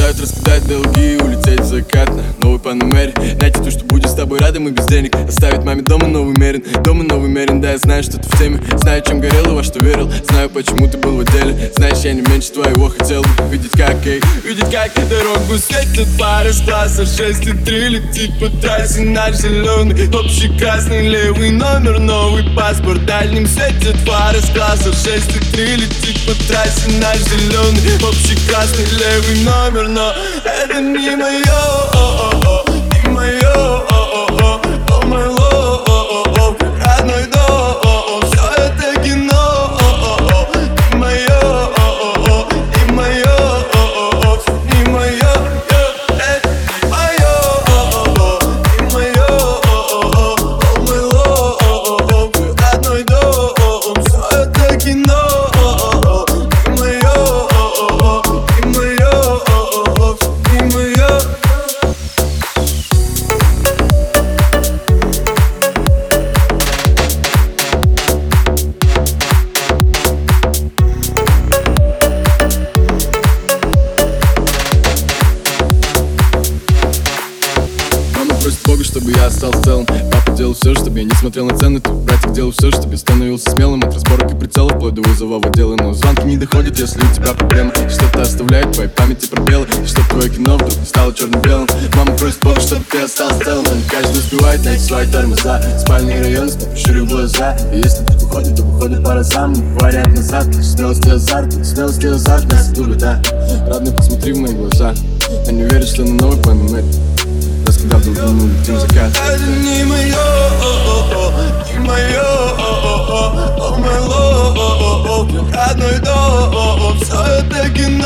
Мечтают раскидать долги и улететь в закат на новый панамере Найти то, что будет с тобой рядом и без денег. Оставить маме дома новый мерин, дома новый мерин Да, я знаю, что ты в теме, знаю, чем горел и во что верил. Знаю, почему ты был в отделе. Знаешь, я не меньше твоего хотел Видеть как, эй, видеть как дорогу светит пара с класса 6 и 3 Летит по трассе наш зеленый. Общий красный левый номер, новый паспорт. Дальним светит фары с класса 6 и 3 Летит по трассе наш зеленый. Общий красный левый номер, но это не мое Не мое, Бога, чтобы я остался целым. Папа делал все, чтобы я не смотрел на цены. Ты, братик, делал все, чтобы я становился смелым. От разборок и прицелов, вплоть до вызова в отделы Но звонки не доходят, если у тебя проблемы. Что-то оставляет в твоей памяти пробелы. И что твое кино вдруг не стало черно-белым Мама просит Бога, чтобы ты остался целым. Но не каждый успевает найти свои тормоза. Спальный район, шире глаза. И если тут выходит, то выходит по разам Вариант назад, смелость и азарт Смелость азарт. Нас дуры, да. Родной, посмотри в мои глаза. Я не верю, что на новый панамет Долгину, летим в закат Это не мое, не мое, о мой лов Родной дом, все это кино